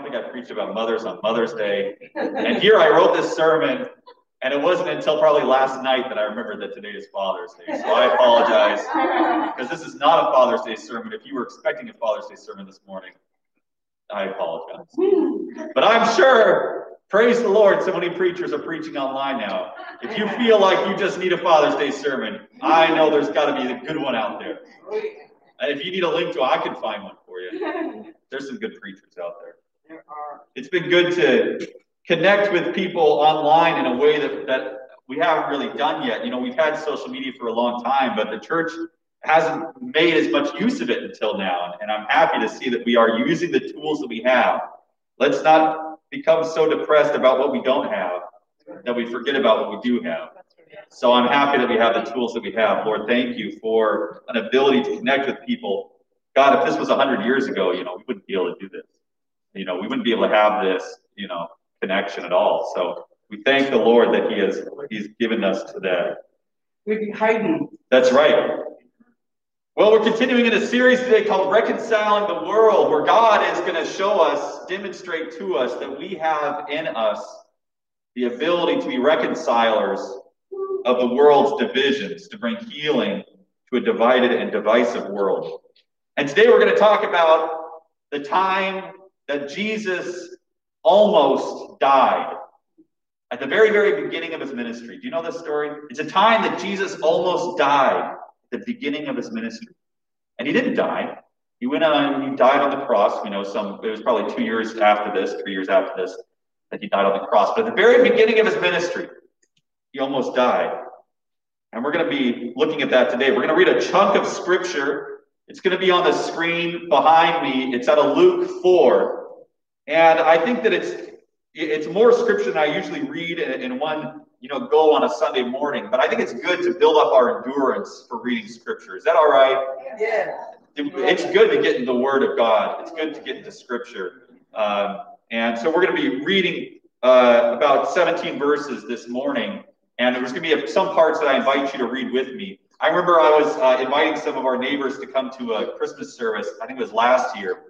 don't think I preached about mothers on Mother's Day. And here I wrote this sermon, and it wasn't until probably last night that I remembered that today is Father's Day. So I apologize because this is not a Father's Day sermon. If you were expecting a Father's Day sermon this morning, I apologize. But I'm sure, praise the Lord, so many preachers are preaching online now. If you feel like you just need a Father's Day sermon, I know there's got to be a good one out there. And if you need a link to it, I can find one for you. There's some good preachers out there. There are. It's been good to connect with people online in a way that, that we haven't really done yet. You know, we've had social media for a long time, but the church hasn't made as much use of it until now. And I'm happy to see that we are using the tools that we have. Let's not become so depressed about what we don't have that we forget about what we do have. So I'm happy that we have the tools that we have. Lord, thank you for an ability to connect with people. God, if this was 100 years ago, you know, we wouldn't be able to do this. You know, we wouldn't be able to have this, you know, connection at all. So we thank the Lord that He has He's given us today. We'd be hiding. That's right. Well, we're continuing in a series today called Reconciling the World, where God is going to show us, demonstrate to us that we have in us the ability to be reconcilers of the world's divisions, to bring healing to a divided and divisive world. And today we're going to talk about the time that Jesus almost died at the very, very beginning of his ministry. Do you know this story? It's a time that Jesus almost died at the beginning of his ministry. And he didn't die. He went on, he died on the cross. We know some, it was probably two years after this, three years after this, that he died on the cross. But at the very beginning of his ministry, he almost died. And we're going to be looking at that today. We're going to read a chunk of scripture. It's going to be on the screen behind me. It's out of Luke 4. And I think that it's it's more scripture than I usually read in one, you know, go on a Sunday morning. But I think it's good to build up our endurance for reading scripture. Is that all right? Yeah. It's good to get in the Word of God. It's good to get into scripture. Um, and so we're going to be reading uh, about 17 verses this morning. And there's going to be some parts that I invite you to read with me. I remember I was uh, inviting some of our neighbors to come to a Christmas service. I think it was last year.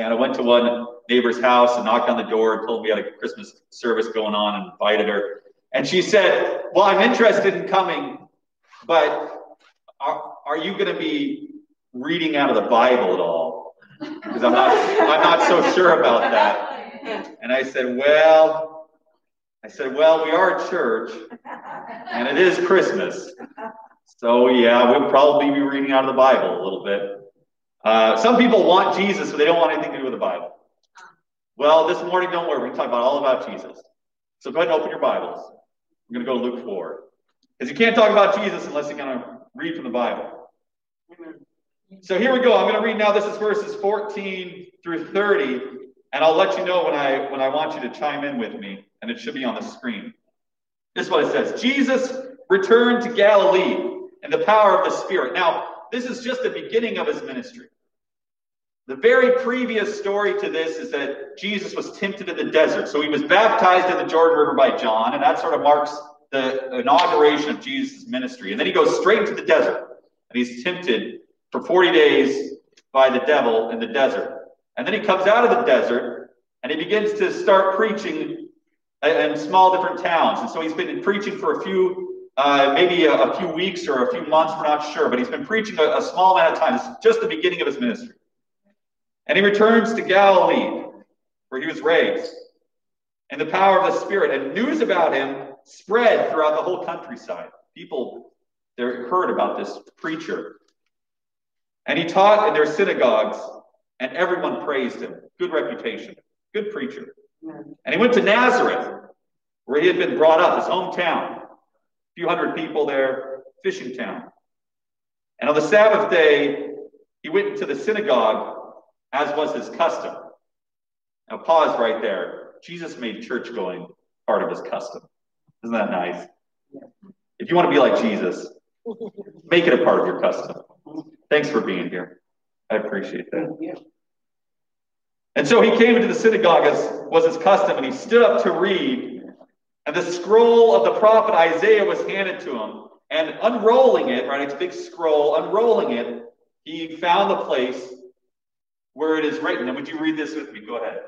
And I went to one neighbor's house and knocked on the door and told me we had a Christmas service going on and invited her. And she said, Well, I'm interested in coming, but are, are you going to be reading out of the Bible at all? Because I'm not, I'm not so sure about that. And I said, Well, I said, Well, we are a church, and it is Christmas. So, yeah, we'll probably be reading out of the Bible a little bit. Uh, some people want Jesus, but they don't want anything to do with the Bible. Well, this morning, don't worry, we're going to talk about all about Jesus. So go ahead and open your Bibles. We're going to go to Luke 4. Because you can't talk about Jesus unless you're going to read from the Bible. So here we go. I'm going to read now. This is verses 14 through 30, and I'll let you know when I when I want you to chime in with me and it should be on the screen. This is what it says Jesus returned to Galilee in the power of the Spirit. Now, this is just the beginning of his ministry. The very previous story to this is that Jesus was tempted in the desert. So he was baptized in the Jordan River by John, and that sort of marks the inauguration of Jesus' ministry. And then he goes straight into the desert, and he's tempted for 40 days by the devil in the desert. And then he comes out of the desert, and he begins to start preaching in small different towns. And so he's been preaching for a few, uh, maybe a, a, few weeks or a few months, we're not sure, but he's been preaching a, a small amount of time. It's just the beginning of his ministry. And he returns to Galilee, where he was raised, in the power of the Spirit. And news about him spread throughout the whole countryside. People they heard about this preacher. And he taught in their synagogues, and everyone praised him. Good reputation, good preacher. And he went to Nazareth, where he had been brought up, his hometown. A few hundred people there, fishing town. And on the Sabbath day, he went into the synagogue, as was his custom. Now, pause right there. Jesus made church going part of his custom. Isn't that nice? If you want to be like Jesus, make it a part of your custom. Thanks for being here. I appreciate that. And so he came into the synagogue as was his custom, and he stood up to read. And the scroll of the prophet Isaiah was handed to him. And unrolling it, right, it's a big scroll, unrolling it, he found the place where it is written. And would you read this with me? Go ahead.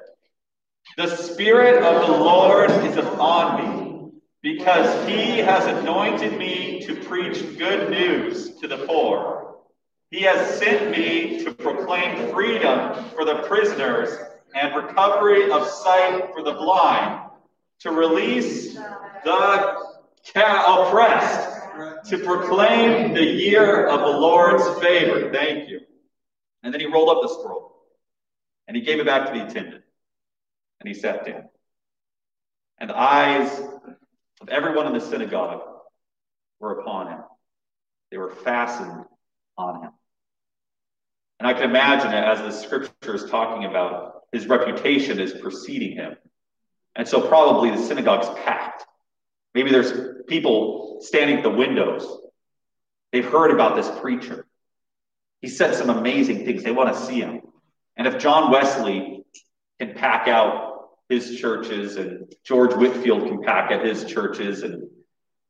The Spirit of the Lord is upon me, because he has anointed me to preach good news to the poor. He has sent me to proclaim freedom for the prisoners and recovery of sight for the blind, to release the oppressed, to proclaim the year of the Lord's favor. Thank you. And then he rolled up the scroll and he gave it back to the attendant and he sat down. And the eyes of everyone in the synagogue were upon him, they were fastened on him. And I can imagine it as the scripture is talking about his reputation is preceding him. And so probably the synagogue's packed. Maybe there's people standing at the windows. They've heard about this preacher. He said some amazing things. They want to see him. And if John Wesley can pack out his churches and George Whitefield can pack out his churches and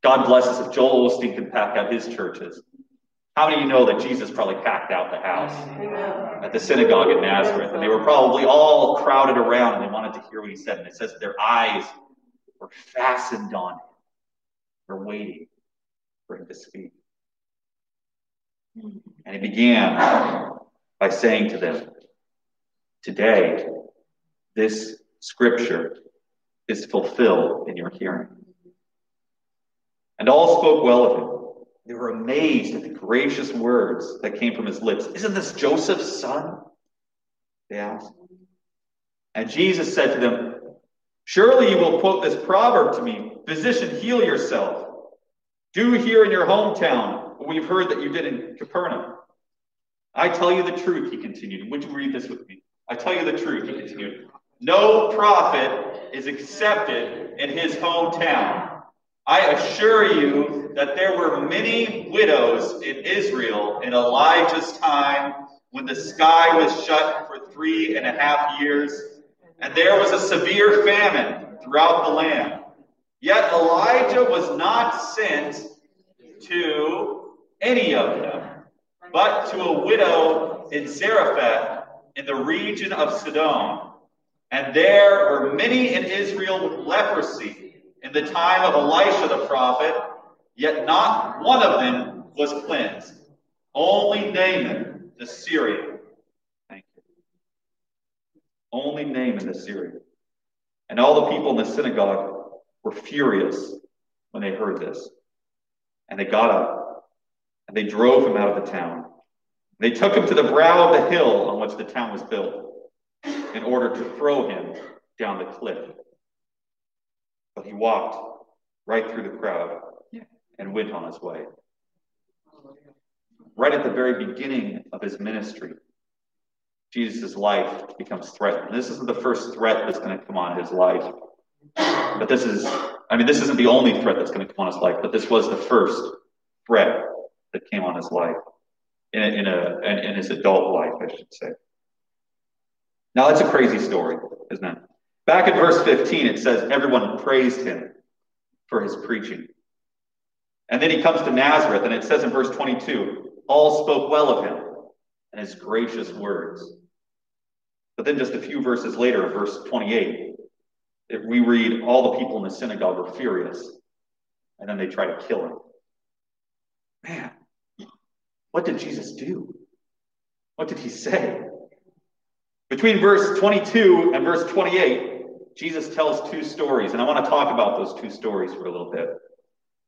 God bless us if Joel Osteen can pack out his churches, how many of you know that Jesus probably packed out the house at the synagogue in Nazareth? And they were probably all crowded around and they wanted to hear what he said. And it says their eyes were fastened on him. They're waiting for him to speak. And he began by saying to them, Today, this scripture is fulfilled in your hearing. And all spoke well of him they were amazed at the gracious words that came from his lips. Isn't this Joseph's son? They asked. And Jesus said to them, Surely you will quote this proverb to me Physician, heal yourself. Do here in your hometown what we've heard that you did in Capernaum. I tell you the truth, he continued. Would you read this with me? I tell you the truth, he continued. No prophet is accepted in his hometown. I assure you that there were many widows in Israel in Elijah's time when the sky was shut for three and a half years, and there was a severe famine throughout the land. Yet Elijah was not sent to any of them, but to a widow in Zarephath in the region of Sidon. And there were many in Israel with leprosy in the time of Elisha the prophet, yet not one of them was cleansed. Only Naaman the Syrian. Thank you. Only Naaman the Syrian. And all the people in the synagogue were furious when they heard this. And they got up and they drove him out of the town. They took him to the brow of the hill on which the town was built in order to throw him down the cliff. But he walked right through the crowd and went on his way. Right at the very beginning of his ministry, Jesus' life becomes threatened. This isn't the first threat that's going to come on his life. But this is, I mean, this isn't the only threat that's going to come on his life, but this was the first threat that came on his life in, a, in, a, in his adult life, I should say. Now, that's a crazy story, isn't it? Back in verse 15, it says, Everyone praised him for his preaching. And then he comes to Nazareth, and it says in verse 22, all spoke well of him and his gracious words. But then just a few verses later, verse 28, it, we read, All the people in the synagogue were furious, and then they try to kill him. Man, what did Jesus do? What did he say? Between verse 22 and verse 28, Jesus tells two stories, and I want to talk about those two stories for a little bit.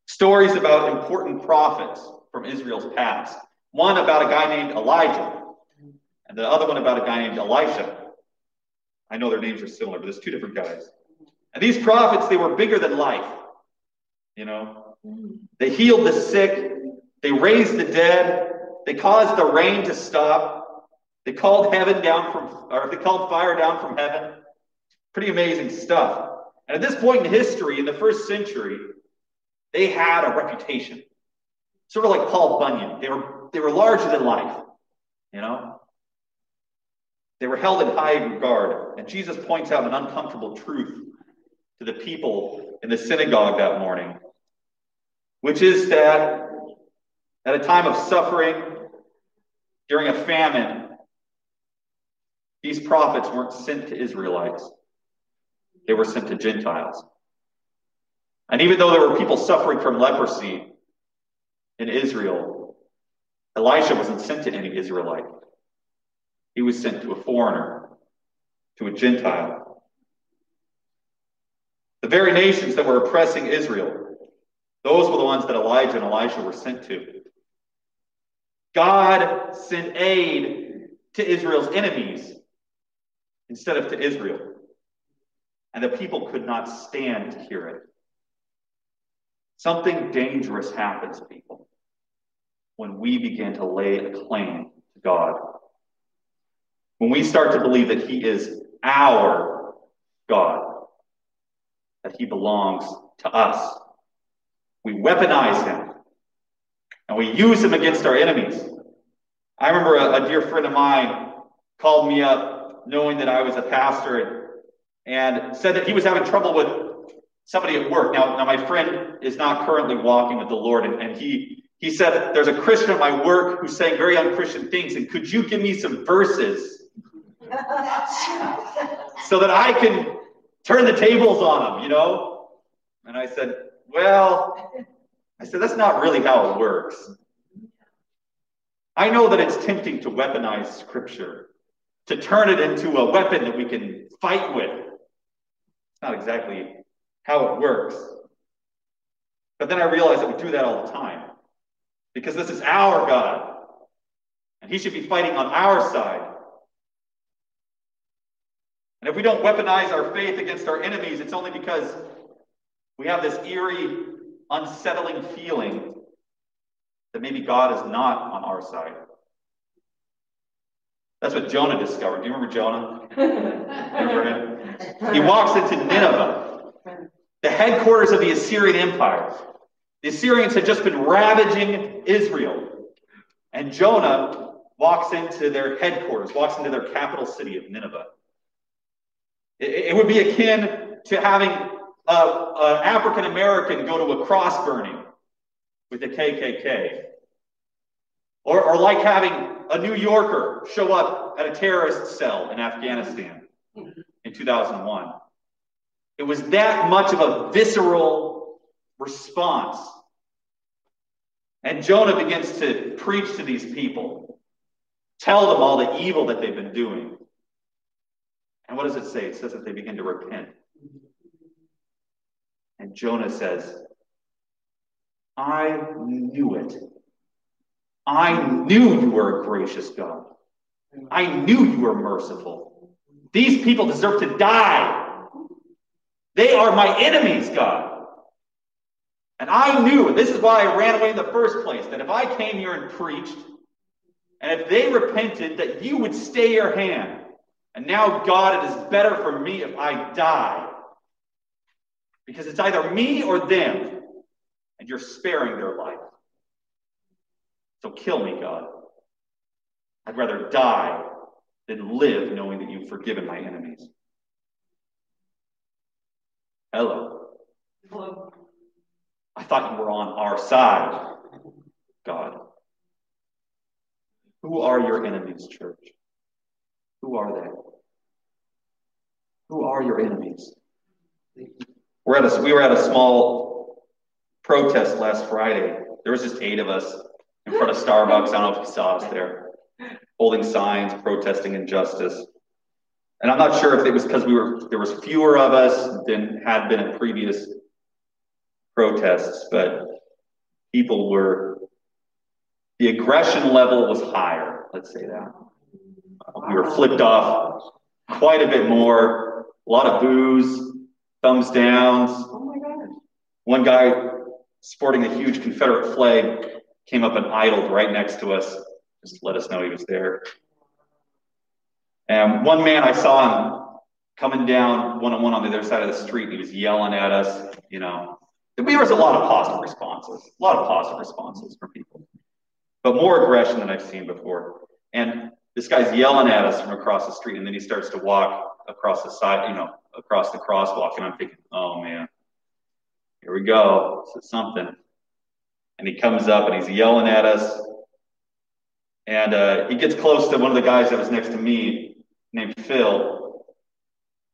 Stories about important prophets from Israel's past. One about a guy named Elijah, and the other one about a guy named Elisha. I know their names are similar, but there's two different guys. And these prophets, they were bigger than life. You know, they healed the sick, they raised the dead, they caused the rain to stop, they called heaven down from, or they called fire down from heaven. Pretty amazing stuff. And at this point in history, in the first century, they had a reputation. Sort of like Paul Bunyan. They were, they were larger than life, you know? They were held in high regard. And Jesus points out an uncomfortable truth to the people in the synagogue that morning, which is that at a time of suffering, during a famine, these prophets weren't sent to Israelites. they were sent to Gentiles. And even though there were people suffering from leprosy in Israel, Elisha wasn't sent to any Israelite. He was sent to a foreigner, to a Gentile. The very nations that were oppressing Israel, those were the ones that Elijah and Elisha were sent to. God sent aid to Israel's enemies instead of to Israel. And the people could not stand to hear it. Something dangerous happens, people, when we begin to lay a claim to God. When we start to believe that He is our God, that He belongs to us, we weaponize Him and we use them against our enemies. I remember a, a dear friend of mine called me up knowing that I was a pastor and, and said that he was having trouble with somebody at work. Now, now my friend is not currently walking with the Lord, and, and he he said, There's a Christian at my work who's saying very unchristian things, and could you give me some verses so that I can turn the tables on him, you know? And I said, Well, I said, that's not really how it works. I know that it's tempting to weaponize scripture, to turn it into a weapon that we can fight with. It's not exactly how it works. But then I realized that we do that all the time because this is our God, and He should be fighting on our side. And if we don't weaponize our faith against our enemies, it's only because we have this eerie, unsettling feeling that maybe God is not on our side. That's what Jonah discovered. Do you remember Jonah? remember him? He walks into Nineveh, the headquarters of the Assyrian Empire. The Assyrians had just been ravaging Israel. And Jonah walks into their headquarters, walks into their capital city of Nineveh. It, would be akin to having an uh, African American go to a cross burning with the KKK. Or, or like having a New Yorker show up at a terrorist cell in Afghanistan in 2001. It was that much of a visceral response. And Jonah begins to preach to these people, tell them all the evil that they've been doing. And what does it say? It says that they begin to repent. And Jonah says, I knew it. I knew you were a gracious God. I knew you were merciful. These people deserve to die. They are my enemies, God. And I knew, and this is why I ran away in the first place, that if I came here and preached, and if they repented, that you would stay your hand. And now, God, it is better for me if I die. Because it's either me or them and you're sparing their life. So kill me, God. I'd rather die than live knowing that you've forgiven my enemies. Hello. Hello. I thought you were on our side, God. Who are your enemies, church? Who are they? Who are your enemies? We're at a, we were at a small protest last Friday. There was just eight of us in front of Starbucks. I don't know if you saw us there, holding signs, protesting injustice. And I'm not sure if it was because we were there was fewer of us than had been at previous protests, but people were the aggression level was higher. Let's say that we were flipped off quite a bit more. A lot of boos, thumbs downs. Oh my God. One guy sporting a huge Confederate flag, came up and idled right next to us, just let us know he was there. And one man I saw him coming down one on one on the other side of the street. He was yelling at us, you know. There was a lot of positive responses, a lot of positive responses from people, but more aggression than I've seen before. And this guy's yelling at us from across the street, and then he starts to walk across the side, you know, across the crosswalk, and I'm thinking, oh man, here we go. This is something. And he comes up and he's yelling at us. And uh, he gets close to one of the guys that was next to me, named Phil.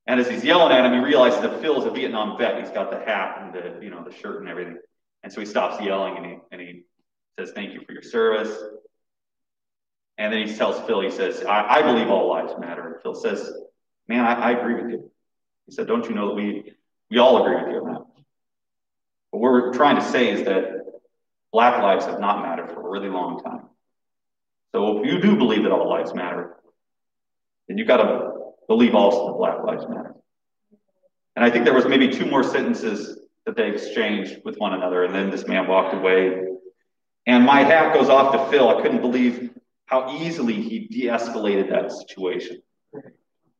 And as he's yelling at him, he realizes that Phil's a Vietnam vet. He's got the hat and the, you know, the shirt and everything. And so he stops yelling and he, and he says, thank you for your service. And then he tells Phil, he says, I, I believe all lives matter. And Phil says, man, I, I, agree with you. He said, don't you know that we, we all agree with you on that. What we're trying to say is that black lives have not mattered for a really long time. So if you do believe that all lives matter, then you've got to believe also that black lives matter. And I think there was maybe two more sentences that they exchanged with one another, and then this man walked away. And my hat goes off to Phil. I couldn't believe how easily he de-escalated that situation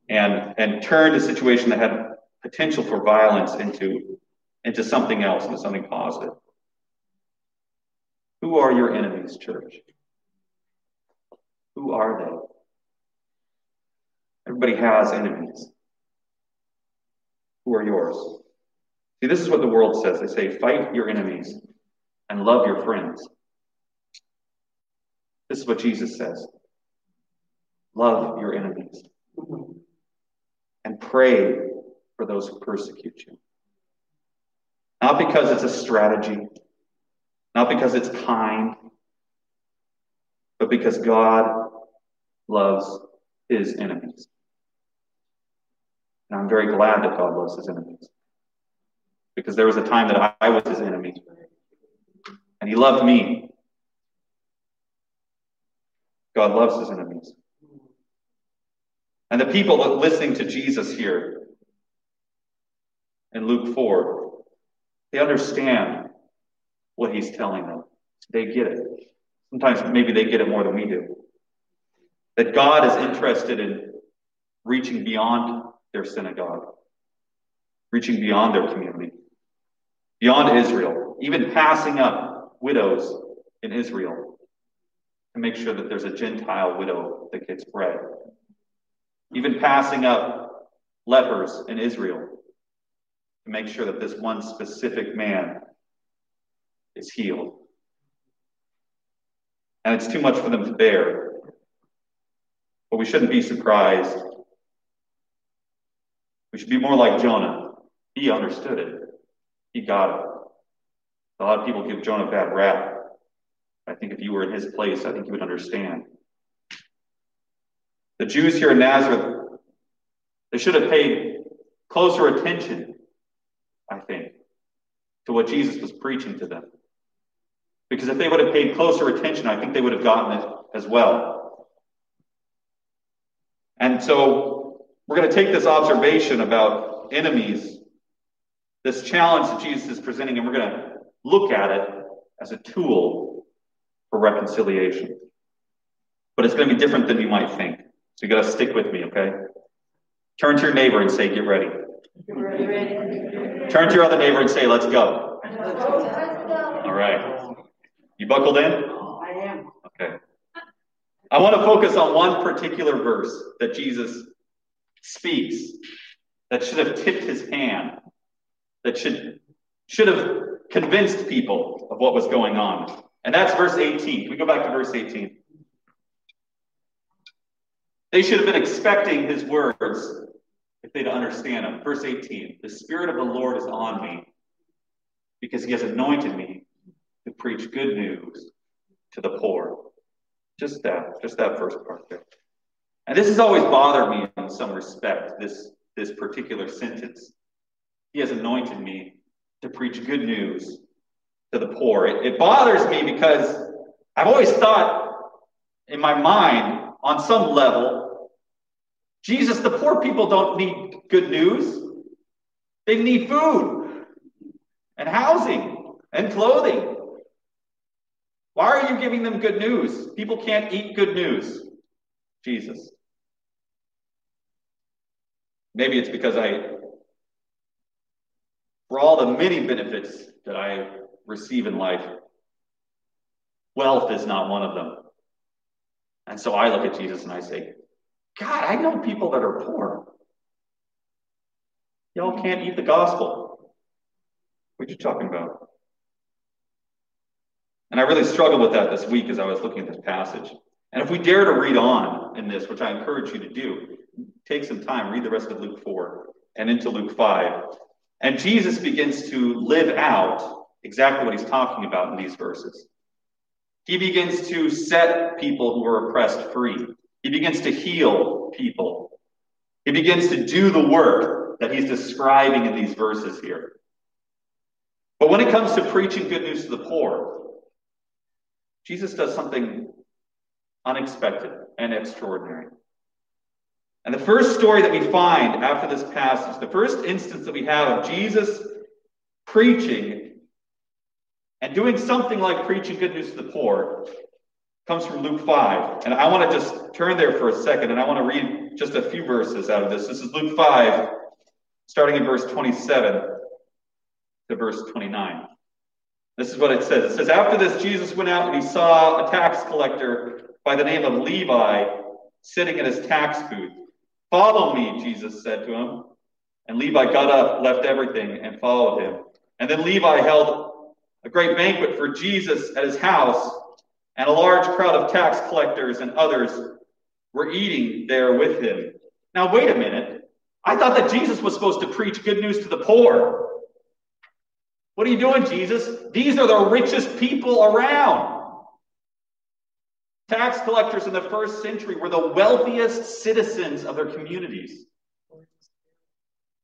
and and turned a situation that had potential for violence into into something else, into something positive. Who are your enemies, church? Who are they? Everybody has enemies. Who are yours? See, this is what the world says. They say, fight your enemies and love your friends. This is what Jesus says love your enemies pray for those who persecute you. Not because it's a strategy, not because it's kind, but because God loves his enemies. And I'm very glad that God loves his enemies. Because there was a time that I was his enemy. And he loved me. God loves his enemies. And the people listening to Jesus here in Luke 4, they understand what he's telling them. They get it. Sometimes maybe they get it more than we do. That God is interested in reaching beyond their synagogue, reaching beyond their community, beyond Israel, even passing up widows in Israel to make sure that there's a Gentile widow that gets bread, even passing up lepers in Israel to make sure that this one specific man is healed. And it's too much for them to bear. But we shouldn't be surprised we should be more like Jonah. He understood it. He got it. A lot of people give Jonah bad rap. I think if you were in his place, I think you would understand. The Jews here in Nazareth, they should have paid closer attention, I think, to what Jesus was preaching to them. Because if they would have paid closer attention, I think they would have gotten it as well. And so we're going to take this observation about enemies, this challenge that Jesus is presenting, and we're going to look at it as a tool for reconciliation. But it's going to be different than you might think. So you got to stick with me, okay? Turn to your neighbor and say, Get ready. Turn to your other neighbor and say, Let's go. All right. You buckled in? I am. Okay. I want to focus on one particular verse that Jesus speaks that should have tipped his hand, that should, should have convinced people of what was going on. And that's verse 18. Can we go back to verse 18? They should have been expecting his words if they'd understand them. Verse 18 The Spirit of the Lord is on me because he has anointed me to preach good news to the poor. Just that, just that first part there. And this has always bothered me in some respect, this, this particular sentence. He has anointed me to preach good news to the poor. It, it bothers me because I've always thought in my mind, on some level, Jesus, the poor people don't need good news. They need food and housing and clothing. Why are you giving them good news? People can't eat good news. Jesus. Maybe it's because I, for all the many benefits that I receive in life, wealth is not one of them. And so I look at Jesus and I say, God, I know people that are poor. Y'all can't eat the gospel. What are you talking about? And I really struggled with that this week as I was looking at this passage. And if we dare to read on in this, which I encourage you to do, take some time, read the rest of Luke 4. and into Luke 5. And Jesus begins to live out exactly what he's talking about in these verses. He begins to set people who are oppressed free. He begins to heal people. He begins to do the work that he's describing in these verses here. But when it comes to preaching good news to the poor, Jesus does something unexpected and extraordinary. And the first story that we find after this passage, the first instance that we have of Jesus preaching and doing something like preaching good news to the poor comes from Luke 5. And I want to just turn there for a second and I want to read just a few verses out of this. This is Luke 5, starting in verse 27 to verse 29. This is what it says. It says, After this, Jesus went out and he saw a tax collector by the name of Levi sitting in his tax booth. Follow me, Jesus said to him. And Levi got up, left everything, and followed him. And then Levi held a great banquet for Jesus at his house, and a large crowd of tax collectors and others were eating there with him. Now, wait a minute. I thought that Jesus was supposed to preach good news to the poor. What are you doing, Jesus? These are the richest people around. Tax collectors in the first century were the wealthiest citizens of their communities.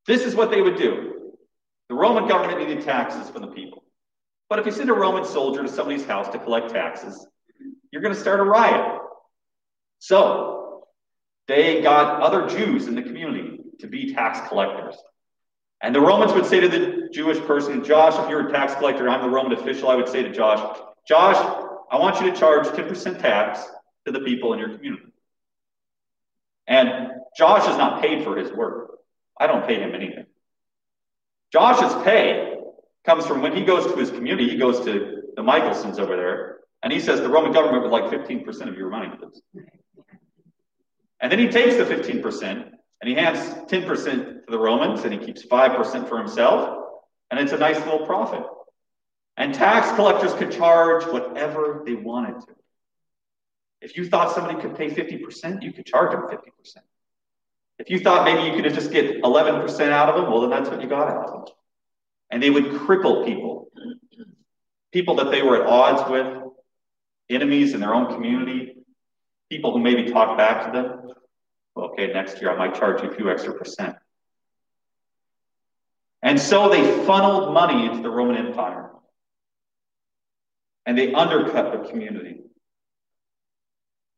This is what they would do. The Roman government needed taxes from the people. But if you send a Roman soldier to somebody's house to collect taxes, you're going to start a riot. So they got other Jews in the community to be tax collectors. And the Romans would say to the Jewish person, Josh, if you're a tax collector, I'm the Roman official, I would say to Josh, Josh, I want you to charge 10% tax to the people in your community. And Josh is not paid for his work. I don't pay him anything. Josh's pay comes from when he goes to his community, he goes to the Michelsons over there, and he says the Roman government would like 15% of your money, please. And then he takes the 15% and he hands 10% to the Romans and he keeps 5% for himself. And it's a nice little profit. And tax collectors could charge whatever they wanted to. If you thought somebody could pay 50%, you could charge them 50%. If you thought maybe you could just get 11% out of them, well, then that's what you got out of them. And they would cripple people, people that they were at odds with, enemies in their own community, people who maybe talked back to them okay, next year I might charge you a few extra percent. And so they funneled money into the Roman Empire. And they undercut the community.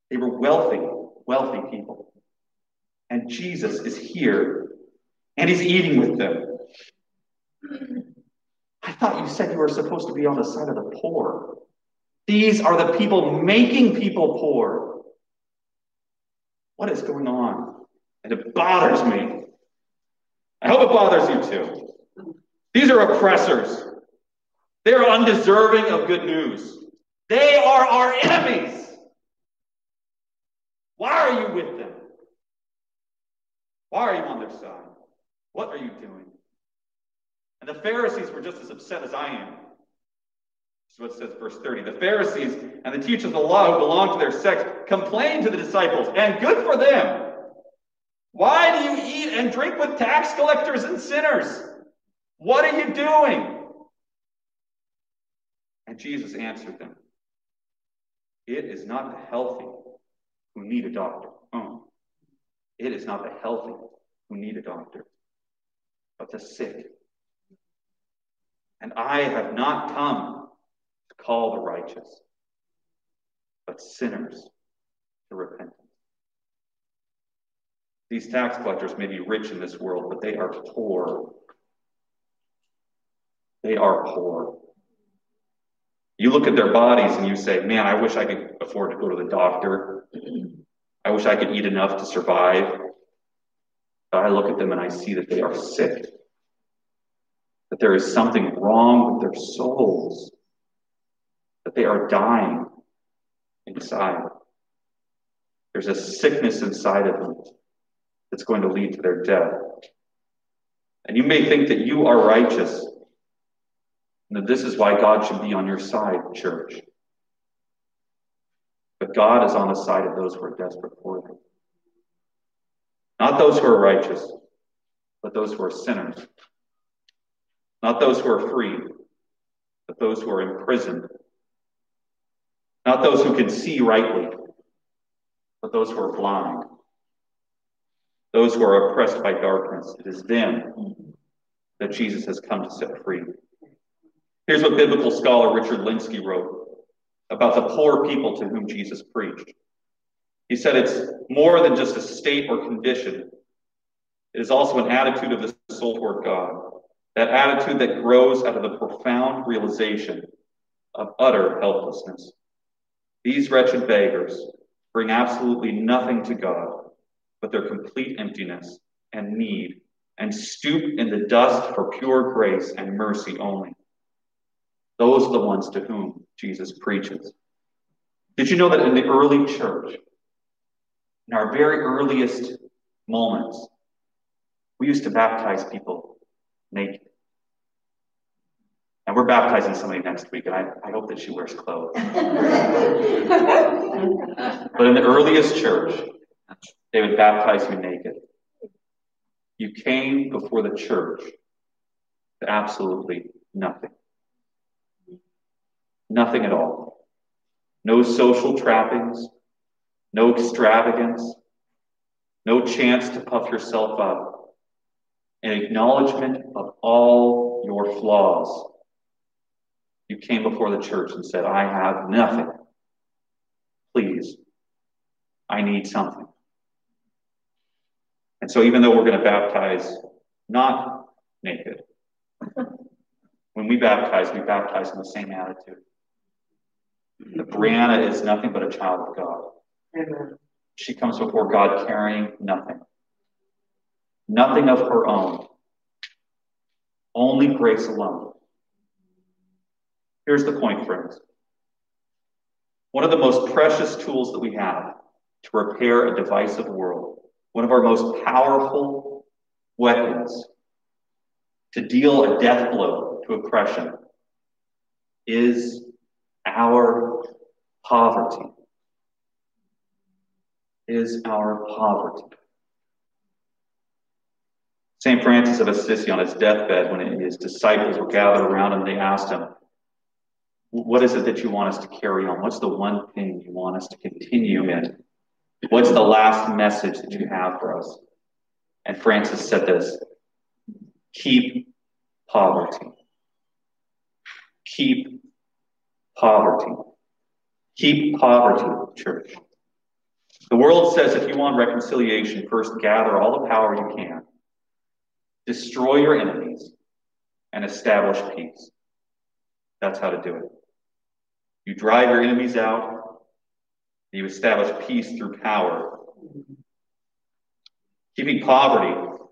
They were wealthy, wealthy people. And Jesus is here and he's eating with them. I thought you said you were supposed to be on the side of the poor. These are the people making people poor. What is going on? And it bothers me. I hope it bothers you too. These are oppressors. They are undeserving of good news. They are our enemies. Why are you with them? Why are you on their side? What are you doing? And the Pharisees were just as upset as I am. This is what says verse 30. The Pharisees and the teachers of the law who belonged to their sect complained to the disciples, and good for them. Why do you eat and drink with tax collectors and sinners? What are you doing? And Jesus answered them, It is not the healthy who need a doctor. Oh. It is not the healthy who need a doctor, but the sick. And I have not come to call the righteous, but sinners to repentance. These tax collectors may be rich in this world, but they are poor. They are poor. You look at their bodies and you say, Man, I wish I could afford to go to the doctor. I wish I could eat enough to survive. But I look at them and I see that they are sick, that there is something wrong with their souls that they are dying inside. There's a sickness inside of them that's going to lead to their death. And you may think that you are righteous, and that this is why God should be on your side, church. But God is on the side of those who are desperate for Him. Not those who are righteous, but those who are sinners. Not those who are free, but those who are imprisoned. Not those who can see rightly, but those who are blind. Those who are oppressed by darkness. It is them that Jesus has come to set free. Here's what biblical scholar Richard Lenski wrote about the poor people to whom Jesus preached. He said it's more than just a state or condition, it is also an attitude of the soul toward God. That attitude that grows out of the profound realization of utter helplessness. These wretched beggars bring absolutely nothing to God but their complete emptiness and need and stoop in the dust for pure grace and mercy only. Those are the ones to whom Jesus preaches. Did you know that in the early church, in our very earliest moments, we used to baptize people naked? And we're baptizing somebody next week, and I, I hope that she wears clothes. but in the earliest church, they would baptize you naked. You came before the church to absolutely nothing. Nothing at all. No social trappings, no extravagance, no chance to puff yourself up, an acknowledgement of all your flaws. You came before the church and said, I have nothing. Please, I need something. And so, even though we're going to baptize not naked, when we baptize, we baptize in the same attitude. The Brianna is nothing but a child of God. Amen. She comes before God carrying nothing, nothing of her own, only grace alone. Here's the point, friends. One of the most precious tools that we have to repair a divisive world, one of our most powerful weapons to deal a death blow to oppression, is our poverty. Is our poverty. St. Francis of Assisi, on his deathbed, when his disciples were gathered around him, they asked him, What is it that you want us to carry on? What's the one thing you want us to continue in? What's the last message that you have for us? And Francis said this Keep poverty. Keep poverty. Keep poverty, church. The world says if you want reconciliation, first gather all the power you can, destroy your enemies, and establish peace. That's how to do it. You drive your enemies out, and you establish peace through power. Keeping poverty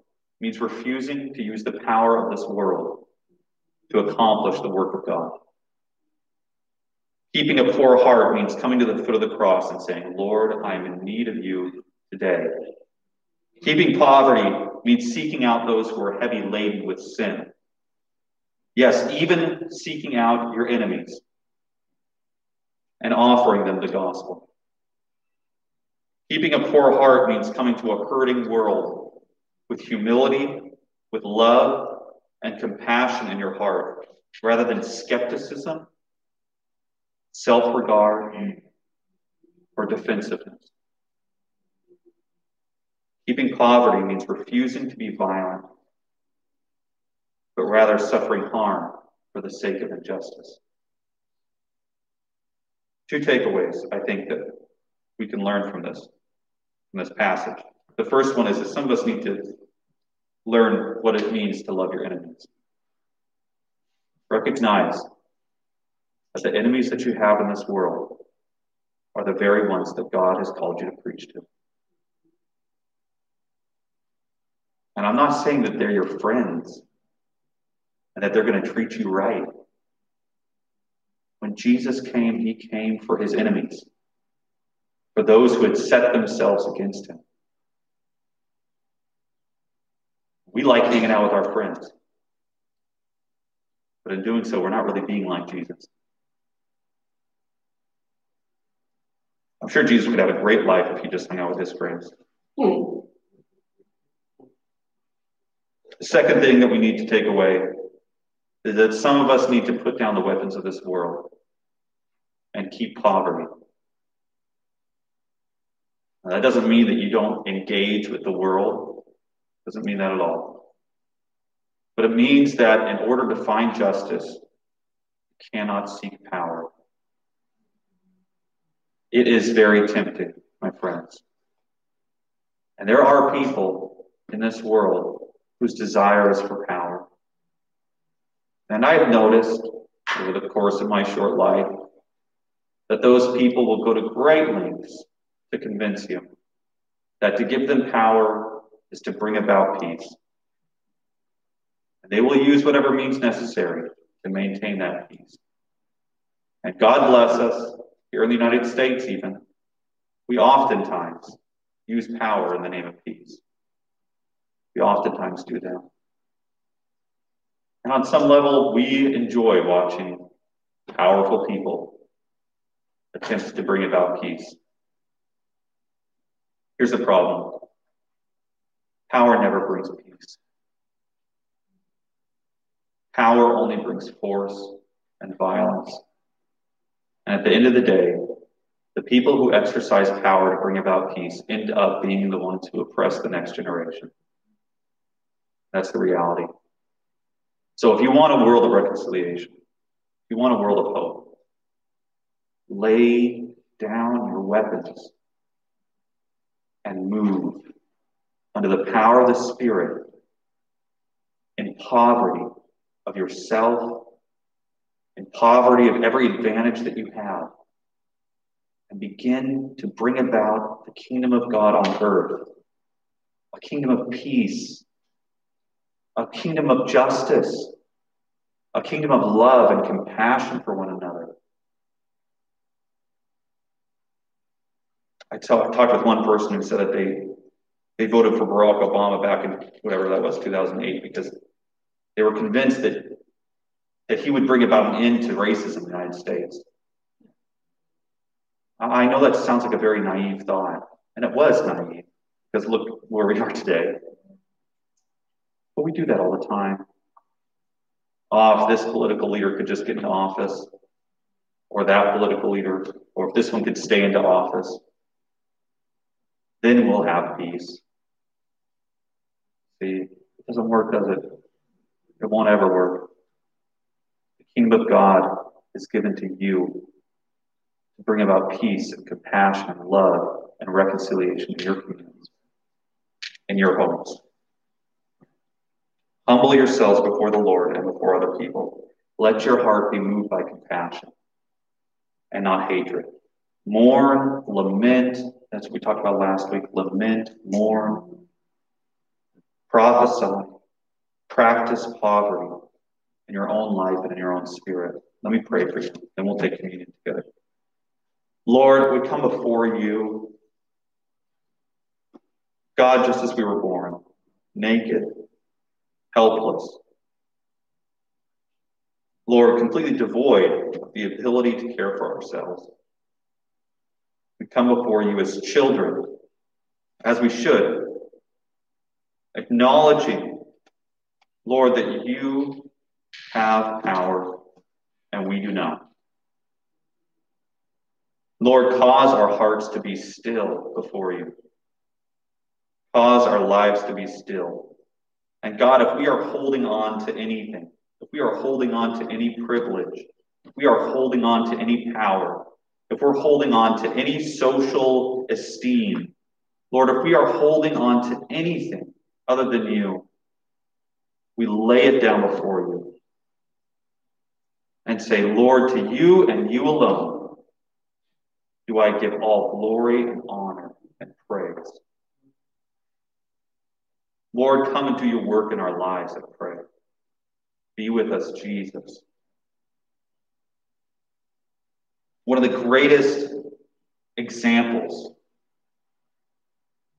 means refusing to use the power of this world to accomplish the work of God. Keeping a poor heart means coming to the foot of the cross and saying, Lord, I am in need of you today. Keeping poverty means seeking out those who are heavy laden with sin. Yes, even seeking out your enemies and offering them the gospel. Keeping a poor heart means coming to a hurting world with humility, with love, and compassion in your heart, rather than skepticism self regard, or defensiveness. Keeping poverty means refusing to be violent, but rather suffering harm for the sake of injustice. Two takeaways I think that we can learn from this, from this passage. The first one is that some of us need to learn what it means to love your enemies. Recognize that the enemies that you have in this world are the very ones that God has called you to preach to. And I'm not saying that they're your friends and that they're going to treat you right. When Jesus came, he came for his enemies, for those who had set themselves against him. We like hanging out with our friends. But in doing so, we're not really being like Jesus. I'm sure Jesus would have a great life if he just hung out with his friends. Hmm. The second thing that we need to take away that some of us need to put down the weapons of this world and keep poverty. Now, that doesn't mean that you don't engage with the world. Doesn't mean that at all. But it means that in order to find justice, you cannot seek power. It is very tempting, my friends. And there are people in this world whose desire is for power. And I've noticed over the course of my short life that those people will go to great lengths to convince you that to give them power is to bring about peace. And they will use whatever means necessary to maintain that peace. And God bless us, here in the United States, even, we oftentimes use power in the name of peace. We oftentimes do that. And on some level, we enjoy watching powerful people attempt to bring about peace. Here's the problem power never brings peace, power only brings force and violence. And at the end of the day, the people who exercise power to bring about peace end up being the ones who oppress the next generation. That's the reality. So if you want a world of reconciliation, if you want a world of hope, lay down your weapons and move under the power of the Spirit in poverty of yourself, in poverty of every advantage that you have, and begin to bring about the kingdom of God on earth, a kingdom of peace, a kingdom of justice, a kingdom of love and compassion for one another. I talked with one person who said that they they voted for Barack Obama back in whatever that was, 2008, because they were convinced that that he would bring about an end to racism in the United States. I know that sounds like a very naive thought, and it was naive, because look where we are today. But we do that all the time. Oh, if this political leader could just get into office, or that political leader, or if this one could stay into office, then we'll have peace. See, it doesn't work, does it? It won't ever work. The kingdom of God is given to you to bring about peace and compassion and love and reconciliation in your communities, in your homes. Humble yourselves before the Lord and before other people. Let your heart be moved by compassion and not hatred. Mourn, lament. That's what we talked about last week. Lament, mourn, prophesy, practice poverty in your own life and in your own spirit. Let me pray for you, and we'll take communion together. Lord, we come before you, God, just as we were born, naked, helpless. Lord, completely devoid of the ability to care for ourselves. We come before you as children, as we should, acknowledging, Lord, that you have power and we do not. Lord, cause our hearts to be still before you. Cause our lives to be still. And God, if we are holding on to anything, if we are holding on to any privilege, if we are holding on to any power, if we're holding on to any social esteem, Lord, if we are holding on to anything other than you, we lay it down before you and say, Lord, to you and you alone do I give all glory and honor and praise. Lord, come and do your work in our lives, I pray. Be with us, Jesus. One of the greatest examples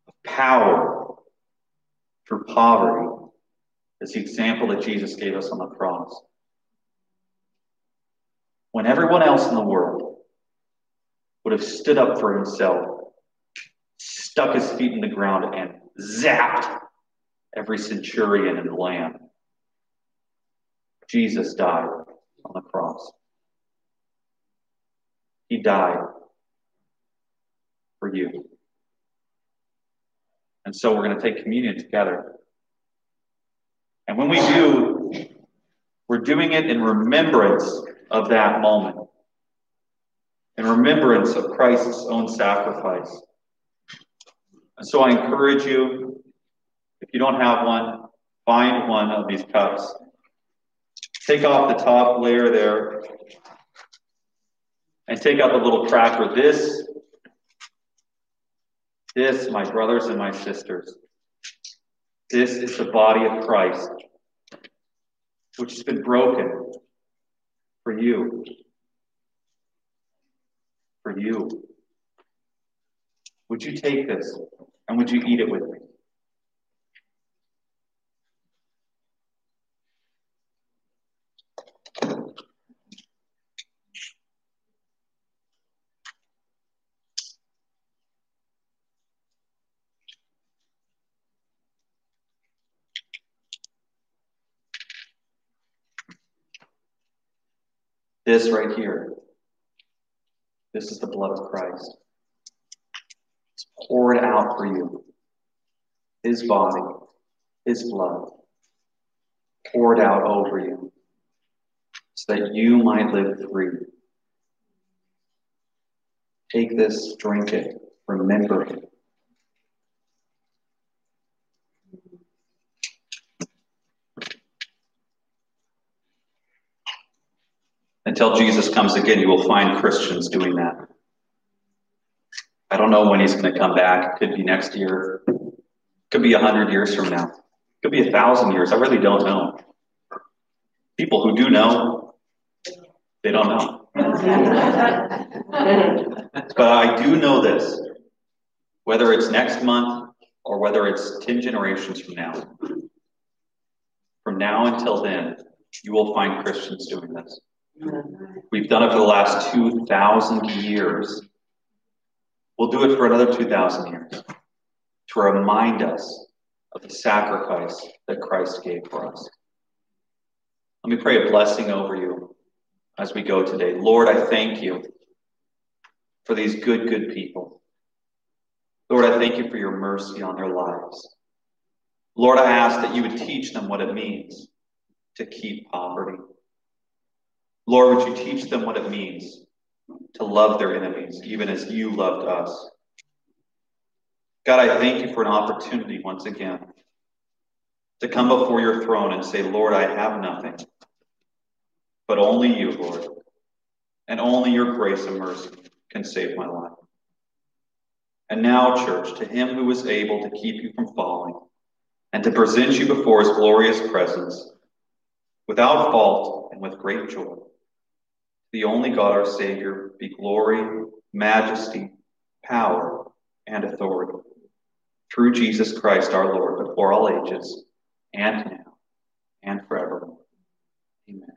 of power through poverty is the example that Jesus gave us on the cross. When everyone else in the world would have stood up for himself, stuck his feet in the ground, and zapped every centurion in the land. Jesus died on the cross. He died for you. And so we're going to take communion together. And when we do, we're doing it in remembrance of that moment, in remembrance of Christ's own sacrifice. And so I encourage you, if you don't have one, find one of these cups. Take off the top layer there and take out the little cracker. This, this, my brothers and my sisters, this is the body of Christ, which has been broken for you. For you. Would you take this and would you eat it with me? This right here, this is the blood of Christ. It's poured out for you. His body, His blood, poured out over you so that you might live free. Take this, drink it, remember it. Until Jesus comes again, you will find Christians doing that. I don't know when he's going to come back. It could be next year. It could be a hundred years from now. It could be a thousand years. I really don't know. People who do know, they don't know. but I do know this. Whether it's next month or whether it's 10 generations from now, from now until then, you will find Christians doing this. We've done it for the last 2,000 years. We'll do it for another 2,000 years to remind us of the sacrifice that Christ gave for us. Let me pray a blessing over you as we go today. Lord, I thank you for these good, good people. Lord, I thank you for your mercy on their lives. Lord, I ask that you would teach them what it means to keep poverty. Lord, would you teach them what it means to love their enemies, even as you loved us? God, I thank you for an opportunity once again to come before your throne and say, Lord, I have nothing, but only you, Lord, and only your grace and mercy can save my life. And now, church, to him who is able to keep you from falling and to present you before his glorious presence without fault and with great joy the only God our Savior, be glory, majesty, power, and authority. Through Jesus Christ our Lord, before all ages, and now, and forever. Amen.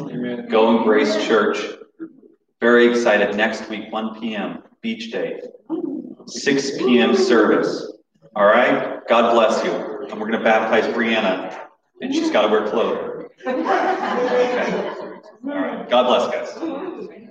Amen. Go in Grace Church. Very excited. Next week, 1 p.m., beach day. 6 p.m. service. All right? God bless you. And we're going to baptize Brianna, and she's got to wear clothes. Okay. All right. God bless, guys.